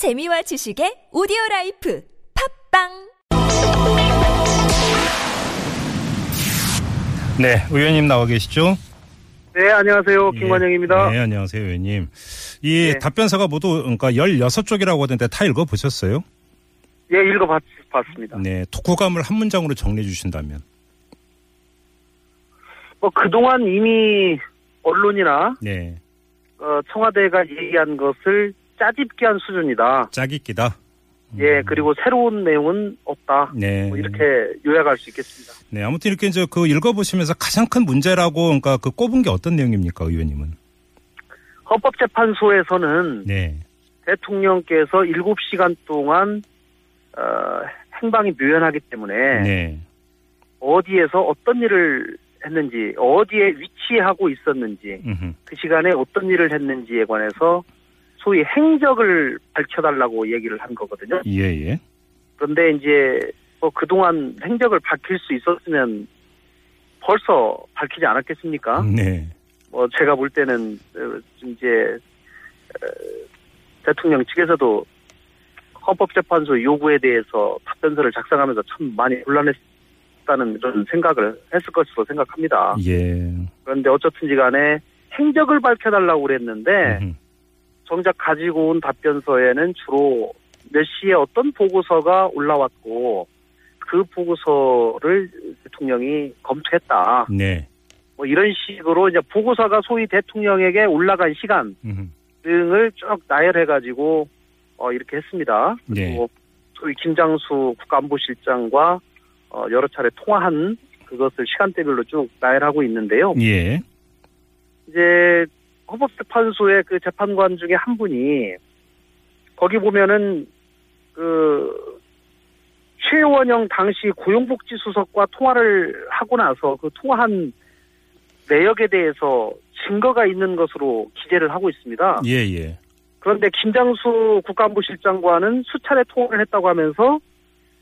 재미와 지식의 오디오 라이프 팟빵 네, 의원님 나와 계시죠? 네, 안녕하세요. 김관영입니다. 네, 안녕하세요, 의원님. 이 네. 답변서가 모두 그러니까 16쪽이라고 하던데 다 읽어 보셨어요? 예, 읽어 봤습니다. 네, 독후감을 한 문장으로 정리해 주신다면. 뭐, 그동안 이미 언론이나, 네. 어, 청와대가 얘기한 것을 짜집기 한 수준이다. 짜깁기다. 예, 그리고 새로운 내용은 없다. 네. 뭐 이렇게 요약할 수 있겠습니다. 네, 아무튼 이렇게 이제 그 읽어 보시면서 가장 큰 문제라고 그러니까 그 꼽은 게 어떤 내용입니까, 의원님은? 헌법재판소에서는 네. 대통령께서 7시간 동안, 어, 행방이 묘연하기 때문에 네. 어디에서 어떤 일을 했는지, 어디에 위치하고 있었는지, 음흠. 그 시간에 어떤 일을 했는지에 관해서 소위 행적을 밝혀달라고 얘기를 한 거거든요. 예, 예. 그런데 이제 뭐 그동안 행적을 밝힐 수 있었으면 벌써 밝히지 않았겠습니까? 네. 뭐 제가 볼 때는 어, 이제 어, 대통령 측에서도 헌법재판소 요구에 대해서 답변서를 작성하면서 참 많이 곤란했다는 그런 생각을 했을 것으로 생각합니다. 예. 그런데 어쨌든지 간에 행적을 밝혀달라고 그랬는데 음흠. 정작 가지고 온 답변서에는 주로 몇 시에 어떤 보고서가 올라왔고 그 보고서를 대통령이 검토했다. 네. 뭐 이런 식으로 이제 보고서가 소위 대통령에게 올라간 시간 음흠. 등을 쭉 나열해 가지고 어 이렇게 했습니다. 네. 그리고 소위 김장수 국가안보실장과 어 여러 차례 통화한 그것을 시간대별로 쭉 나열하고 있는데요. 예. 이제 헌법재판소의 그 재판관 중에 한 분이 거기 보면은 그 최원영 당시 고용복지수석과 통화를 하고 나서 그 통화한 내역에 대해서 증거가 있는 것으로 기재를 하고 있습니다. 예, 예. 그런데 김장수 국가안보 실장과는 수차례 통화를 했다고 하면서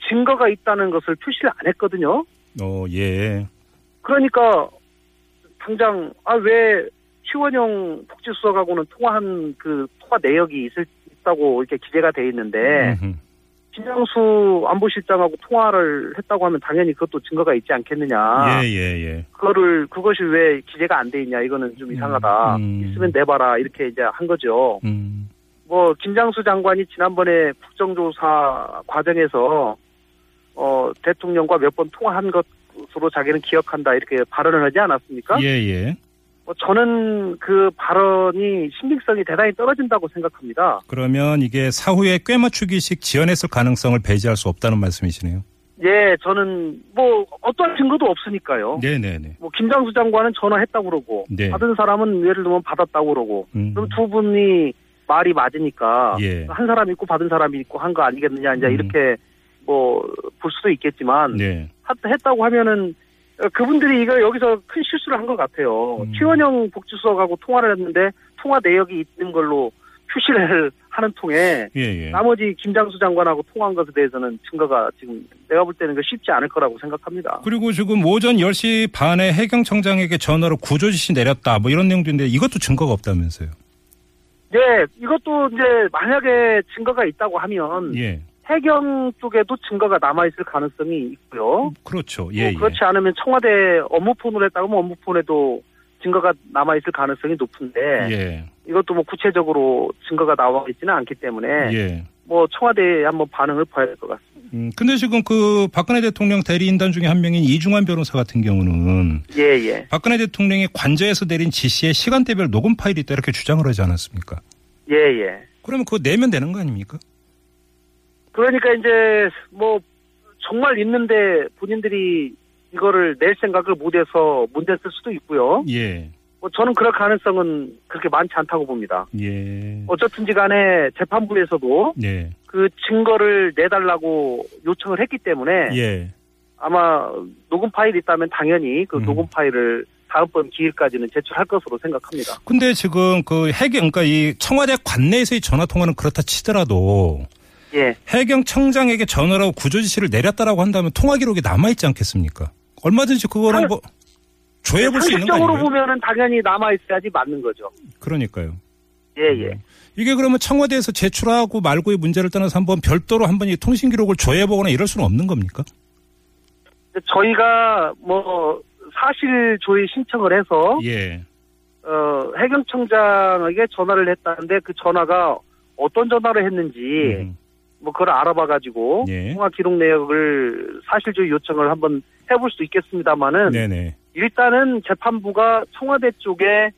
증거가 있다는 것을 표시를 안 했거든요. 어, 예. 그러니까 당장 아 왜 최원영 복지수석하고는 통화한 그 통화 내역이 있을 있다고 이렇게 기재가 돼 있는데 음흠. 김장수 안보실장하고 통화를 했다고 하면 당연히 그것도 증거가 있지 않겠느냐. 예, 예, 예. 그거를 그것이 왜 기재가 안 돼 있냐 이거는 좀 이상하다. 음. 있으면 내봐라 이렇게 이제 한 거죠. 음. 뭐 김장수 장관이 지난번에 국정조사 과정에서 어 대통령과 몇 번 통화한 것으로 자기는 기억한다 이렇게 발언을 하지 않았습니까? 예, 예. 뭐 저는 그 발언이 신빙성이 대단히 떨어진다고 생각합니다. 그러면 이게 사후에 꿰맞추기식 지연했을 가능성을 배제할 수 없다는 말씀이시네요. 예, 저는 뭐 어떠한 증거도 없으니까요. 네네네. 뭐 김장수 장관은 전화했다고 그러고 네. 받은 사람은 예를 들면 받았다고 그러고 음. 그럼 두 분이 말이 맞으니까 예. 한 사람이 있고 받은 사람이 있고 한 거 아니겠느냐 이제 음. 이렇게 뭐 볼 수도 있겠지만 네. 하- 했다고 하면은 어, 그분들이 이거 여기서 큰 실수를 한 것 같아요. 음. 최원영 복지수석하고 통화를 했는데 통화 내역이 있는 걸로 표시를 하는 통에 예, 예. 나머지 김장수 장관하고 통화한 것에 대해서는 증거가 지금 내가 볼 때는 그 쉽지 않을 거라고 생각합니다. 그리고 지금 오전 10시 반에 해경청장에게 전화로 구조 지시 내렸다 뭐 이런 내용도 있는데 이것도 증거가 없다면서요. 네, 이것도 이제 만약에 증거가 있다고 하면 예. 해경 쪽에도 증거가 남아있을 가능성이 있고요. 그렇죠. 뭐 예, 예. 그렇지 않으면 청와대 업무폰으로 했다고 하면 업무폰에도 증거가 남아있을 가능성이 높은데 예. 이것도 뭐 구체적으로 증거가 나와 있지는 않기 때문에 예. 뭐 청와대에 한번 반응을 봐야 될 것 같습니다. 음, 근데 지금 그 박근혜 대통령 대리인단 중에 한 명인 이중환 변호사 같은 경우는 예, 예. 박근혜 대통령이 관저에서 내린 지시에 시간대별 녹음 파일이 있다 이렇게 주장을 하지 않았습니까? 예, 예. 그러면 그거 내면 되는 거 아닙니까? 그러니까 이제 뭐 정말 있는데 본인들이 이거를 낼 생각을 못해서 문제였을 수도 있고요. 예. 뭐 저는 그럴 가능성은 그렇게 많지 않다고 봅니다. 예. 어쨌든지 간에 재판부에서도 예. 그 증거를 내달라고 요청을 했기 때문에 예. 아마 녹음 파일이 있다면 당연히 그 음. 녹음 파일을 다음번 기일까지는 제출할 것으로 생각합니다. 근데 지금 그 해경, 그러니까 이 청와대 관내에서의 전화 통화는 그렇다 치더라도 예. 해경 청장에게 전화를 하고 구조 지시를 내렸다라고 한다면 통화 기록이 남아 있지 않겠습니까? 얼마든지 그거는 상- 뭐 조회해 볼 수 있는 거 상식적으로? 보면은 당연히 남아 있어야지 맞는 거죠. 그러니까요. 예, 예. 이게 그러면 청와대에서 제출하고 말고의 문제를 떠나서 한번 별도로 한번 이 통신 기록을 조회해보거나 이럴 수는 없는 겁니까? 저희가 뭐 사실 조회 신청을 해서 예. 어, 해경청장에게 전화를 했다는데 그 전화가 어떤 전화를 했는지 음. 뭐 그걸 알아봐가지고 예. 통화 기록 내역을 사실조회 요청을 한번 해볼 수 있겠습니다만은 네네. 일단은 재판부가 청와대 쪽에 에,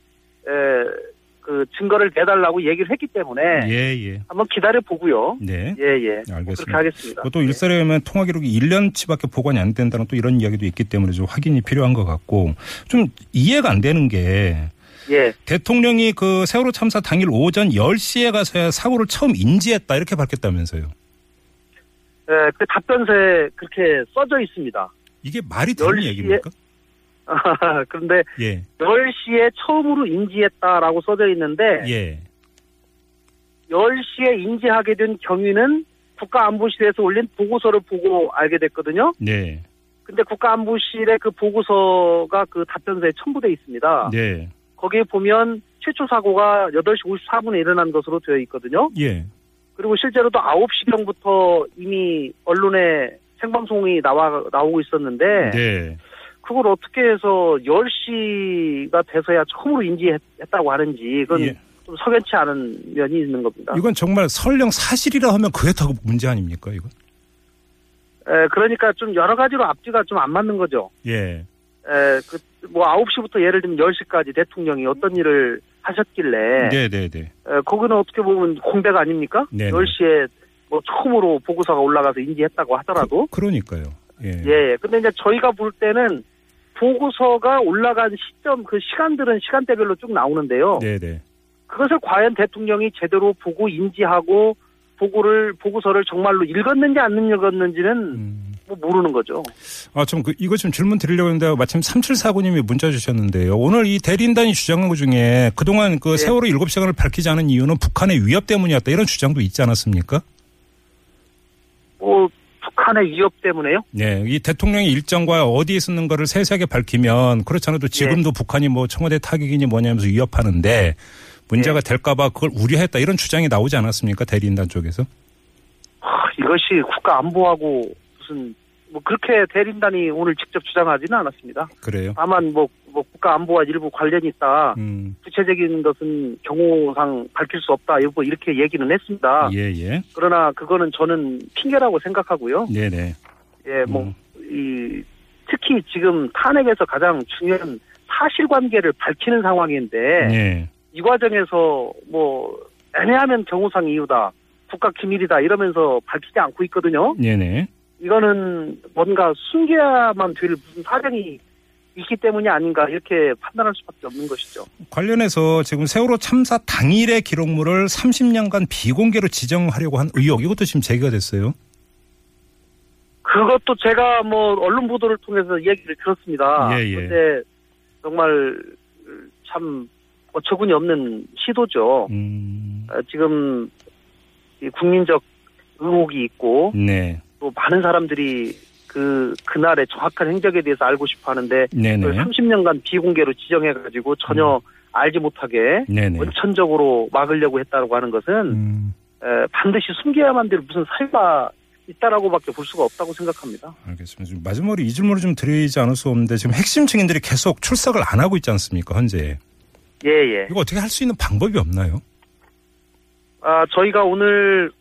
그 증거를 내달라고 얘기를 했기 때문에 예, 예. 한번 기다려 보고요. 네. 예, 예. 그렇게 알겠습니다. 하겠습니다. 또 일설에 의하면 통화 기록이 1년치밖에 보관이 안 된다는 또 이런 이야기도 있기 때문에 좀 확인이 필요한 것 같고 좀 이해가 안 되는 게 예. 대통령이 그 세월호 참사 당일 오전 10시에 가서야 사고를 처음 인지했다 이렇게 밝혔다면서요. 에, 그 답변서에 그렇게 써져 있습니다. 이게 말이 되는 10시에 얘기입니까? 그런데 예. 10시에 처음으로 인지했다라고 써져 있는데 예. 10시에 인지하게 된 경위는 국가안보실에서 올린 보고서를 보고 알게 됐거든요. 네. 근데 국가안보실의 그 보고서가 그 답변서에 첨부돼 있습니다. 네. 거기에 보면 최초 사고가 8시 54분에 일어난 것으로 되어 있거든요. 예. 그리고 실제로도 9시경부터 이미 언론에 생방송이 나와, 나오고 있었는데, 네. 그걸 어떻게 해서 10시가 돼서야 처음으로 인지했다고 하는지, 그건 예. 좀 석연치 않은 면이 있는 겁니다. 이건 정말 설령 사실이라 하면 그게 다 문제 아닙니까, 이건? 에, 그러니까 좀 여러 가지로 앞뒤가 좀 안 맞는 거죠. 예. 에, 그, 뭐 9시부터 예를 들면 10시까지 대통령이 어떤 일을 하셨길래, 네, 네, 네. 에, 거기는 어떻게 보면 공백 아닙니까? 네네. 10시에 뭐 처음으로 보고서가 올라가서 인지했다고 하더라도. 그, 러니까요 예. 예, 근데 이제 저희가 볼 때는 보고서가 올라간 시점, 그 시간들은 시간대별로 쭉 나오는데요. 네, 네. 그것을 과연 대통령이 제대로 보고 인지하고 보고를, 보고서를 정말로 읽었는지 안 읽었는지는 음. 뭐 모르는 거죠. 아, 좀, 그, 이거 좀 질문 드리려고 했는데, 마침 3749님이 문자 주셨는데요. 오늘 이 대리인단이 주장한 것 중에 그동안 그 네. 세월호 7시간을 밝히지 않은 이유는 북한의 위협 때문이었다. 이런 주장도 있지 않았습니까? 뭐, 북한의 위협 때문에요? 네. 이 대통령의 일정과 어디에 쓰는 거를 세세하게 밝히면 그렇지 않아도 지금도 북한이 뭐 청와대 타격이니 뭐냐면서 위협하는데 문제가 될까봐 그걸 우려했다. 이런 주장이 나오지 않았습니까? 대리인단 쪽에서? 하, 이것이 국가 안보하고 무슨, 뭐 그렇게 대림단이 오늘 직접 주장하지는 않았습니다. 그래요? 다만 뭐, 뭐 국가 안보와 일부 관련이 있다. 음. 구체적인 것은 경호상 밝힐 수 없다. 여보 이렇게 얘기는 했습니다. 예, 예. 그러나 그거는 저는 핑계라고 생각하고요. 네 네. 예, 뭐, 음. 이, 특히 지금 탄핵에서 가장 중요한 사실관계를 밝히는 상황인데, 예. 이 과정에서 뭐, 애매하면 경호상 이유다, 국가 기밀이다, 이러면서 밝히지 않고 있거든요. 네네. 이거는 뭔가 숨겨야만 될 무슨 사정이 있기 때문이 아닌가, 이렇게 판단할 수밖에 없는 것이죠. 관련해서 지금 세월호 참사 당일의 기록물을 30년간 비공개로 지정하려고 한 의혹 이것도 지금 제기가 됐어요. 그것도 제가 뭐 언론 보도를 통해서 얘기를 들었습니다. 예, 예. 근데 정말 참 어처구니 없는 시도죠. 음. 어, 지금 이 국민적 의혹이 있고 네. 또 많은 사람들이 그 그날의 정확한 행적에 대해서 알고 싶어 하는데 네네. 그걸 30년간 비공개로 지정해 가지고 전혀 알지 못하게 네네. 원천적으로 막으려고 했다고 하는 것은 음. 에, 반드시 숨겨야만 될 무슨 사유가 있다라고밖에 볼 수가 없다고 생각합니다. 알겠습니다. 마지막으로 이 질문을 좀 드리지 않을 수 없는데 지금 핵심 증인들이 계속 출석을 안 하고 있지 않습니까? 현재. 예, 예. 이거 어떻게 할 수 있는 방법이 없나요? 아, 저희가 오늘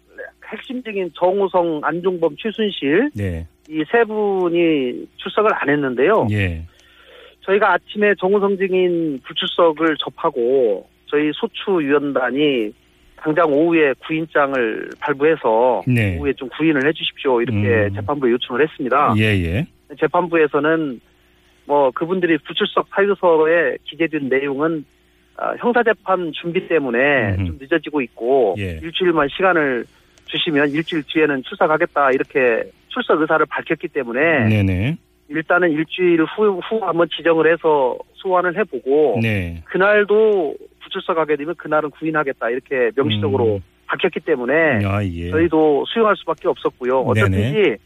핵심적인 정우성, 안종범, 최순실 네. 이세 분이 출석을 안 했는데요. 예. 저희가 아침에 정우성 증인 불출석을 접하고 저희 소추위원단이 당장 오후에 구인장을 발부해서 네. 오후에 좀 구인을 해주십시오 이렇게 음. 재판부에 요청을 했습니다. 예, 예. 재판부에서는 뭐 그분들이 불출석 사유서에 기재된 내용은 아, 형사재판 준비 때문에 음흠. 좀 늦어지고 있고 예. 일주일만 시간을 주시면 일주일 뒤에는 출석하겠다 이렇게 출석 의사를 밝혔기 때문에 네네. 일단은 일주일 후, 후 한번 지정을 해서 소환을 해보고 네. 그날도 불출석하게 되면 그날은 구인하겠다 이렇게 명시적으로 음. 밝혔기 때문에 아, 예. 저희도 수용할 수밖에 없었고요. 어쨌든지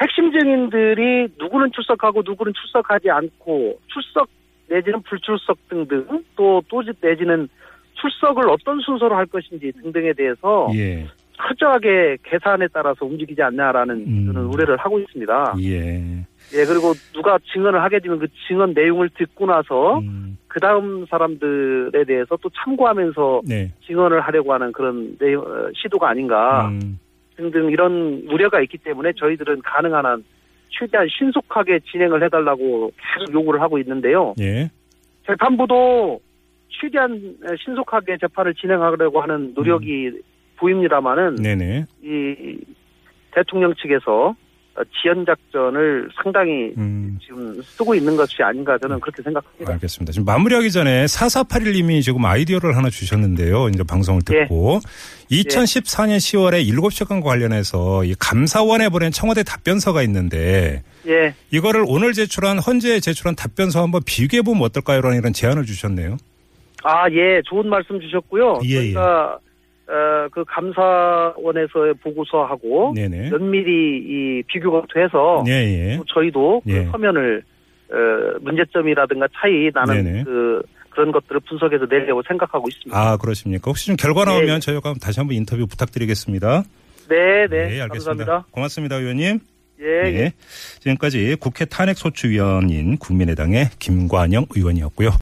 핵심 증인들이 누구는 출석하고 누구는 출석하지 않고 출석 내지는 불출석 등등 또또 내지는 출석을 어떤 순서로 할 것인지 등등에 대해서 예. 철저하게 계산에 따라서 움직이지 않냐라는 음. 저는 우려를 하고 있습니다. 예. 예, 그리고 누가 증언을 하게 되면 그 증언 내용을 듣고 나서 음. 그 다음 사람들에 대해서 또 참고하면서 네. 증언을 하려고 하는 그런 내용, 어, 시도가 아닌가 음. 등등 이런 우려가 있기 때문에 저희들은 가능한 한 최대한 신속하게 진행을 해달라고 계속 요구를 하고 있는데요. 예. 재판부도 최대한 신속하게 재판을 진행하려고 하는 노력이 보입니다만은 네네. 이 대통령 측에서 지연 작전을 상당히 음. 지금 쓰고 있는 것이 아닌가 저는 그렇게 생각합니다. 알겠습니다. 지금 마무리하기 전에 4481님이 지금 아이디어를 하나 주셨는데요. 이제 방송을 예. 듣고 2014년 10월에 7시간과 관련해서 이 감사원에 보낸 청와대 답변서가 있는데 예, 이거를 오늘 제출한 헌재 제출한 답변서 한번 비교해 보면 어떨까요라는 이런 제안을 주셨네요. 아, 예, 좋은 말씀 주셨고요. 예, 저희가 어, 그 감사원에서의 보고서하고 네네. 면밀히 이 비교가 돼서 예, 예. 또 저희도 예. 그 화면을 어, 문제점이라든가 차이 나는 네네. 그 그런 것들을 분석해서 내려고 생각하고 있습니다. 아, 그렇습니까? 혹시 좀 결과 나오면 예. 저희가 다시 한번 인터뷰 부탁드리겠습니다. 네, 네, 네, 알겠습니다. 감사합니다. 고맙습니다, 의원님. 예, 예. 네. 지금까지 국회 탄핵소추위원인 국민의당의 김관영 의원이었고요.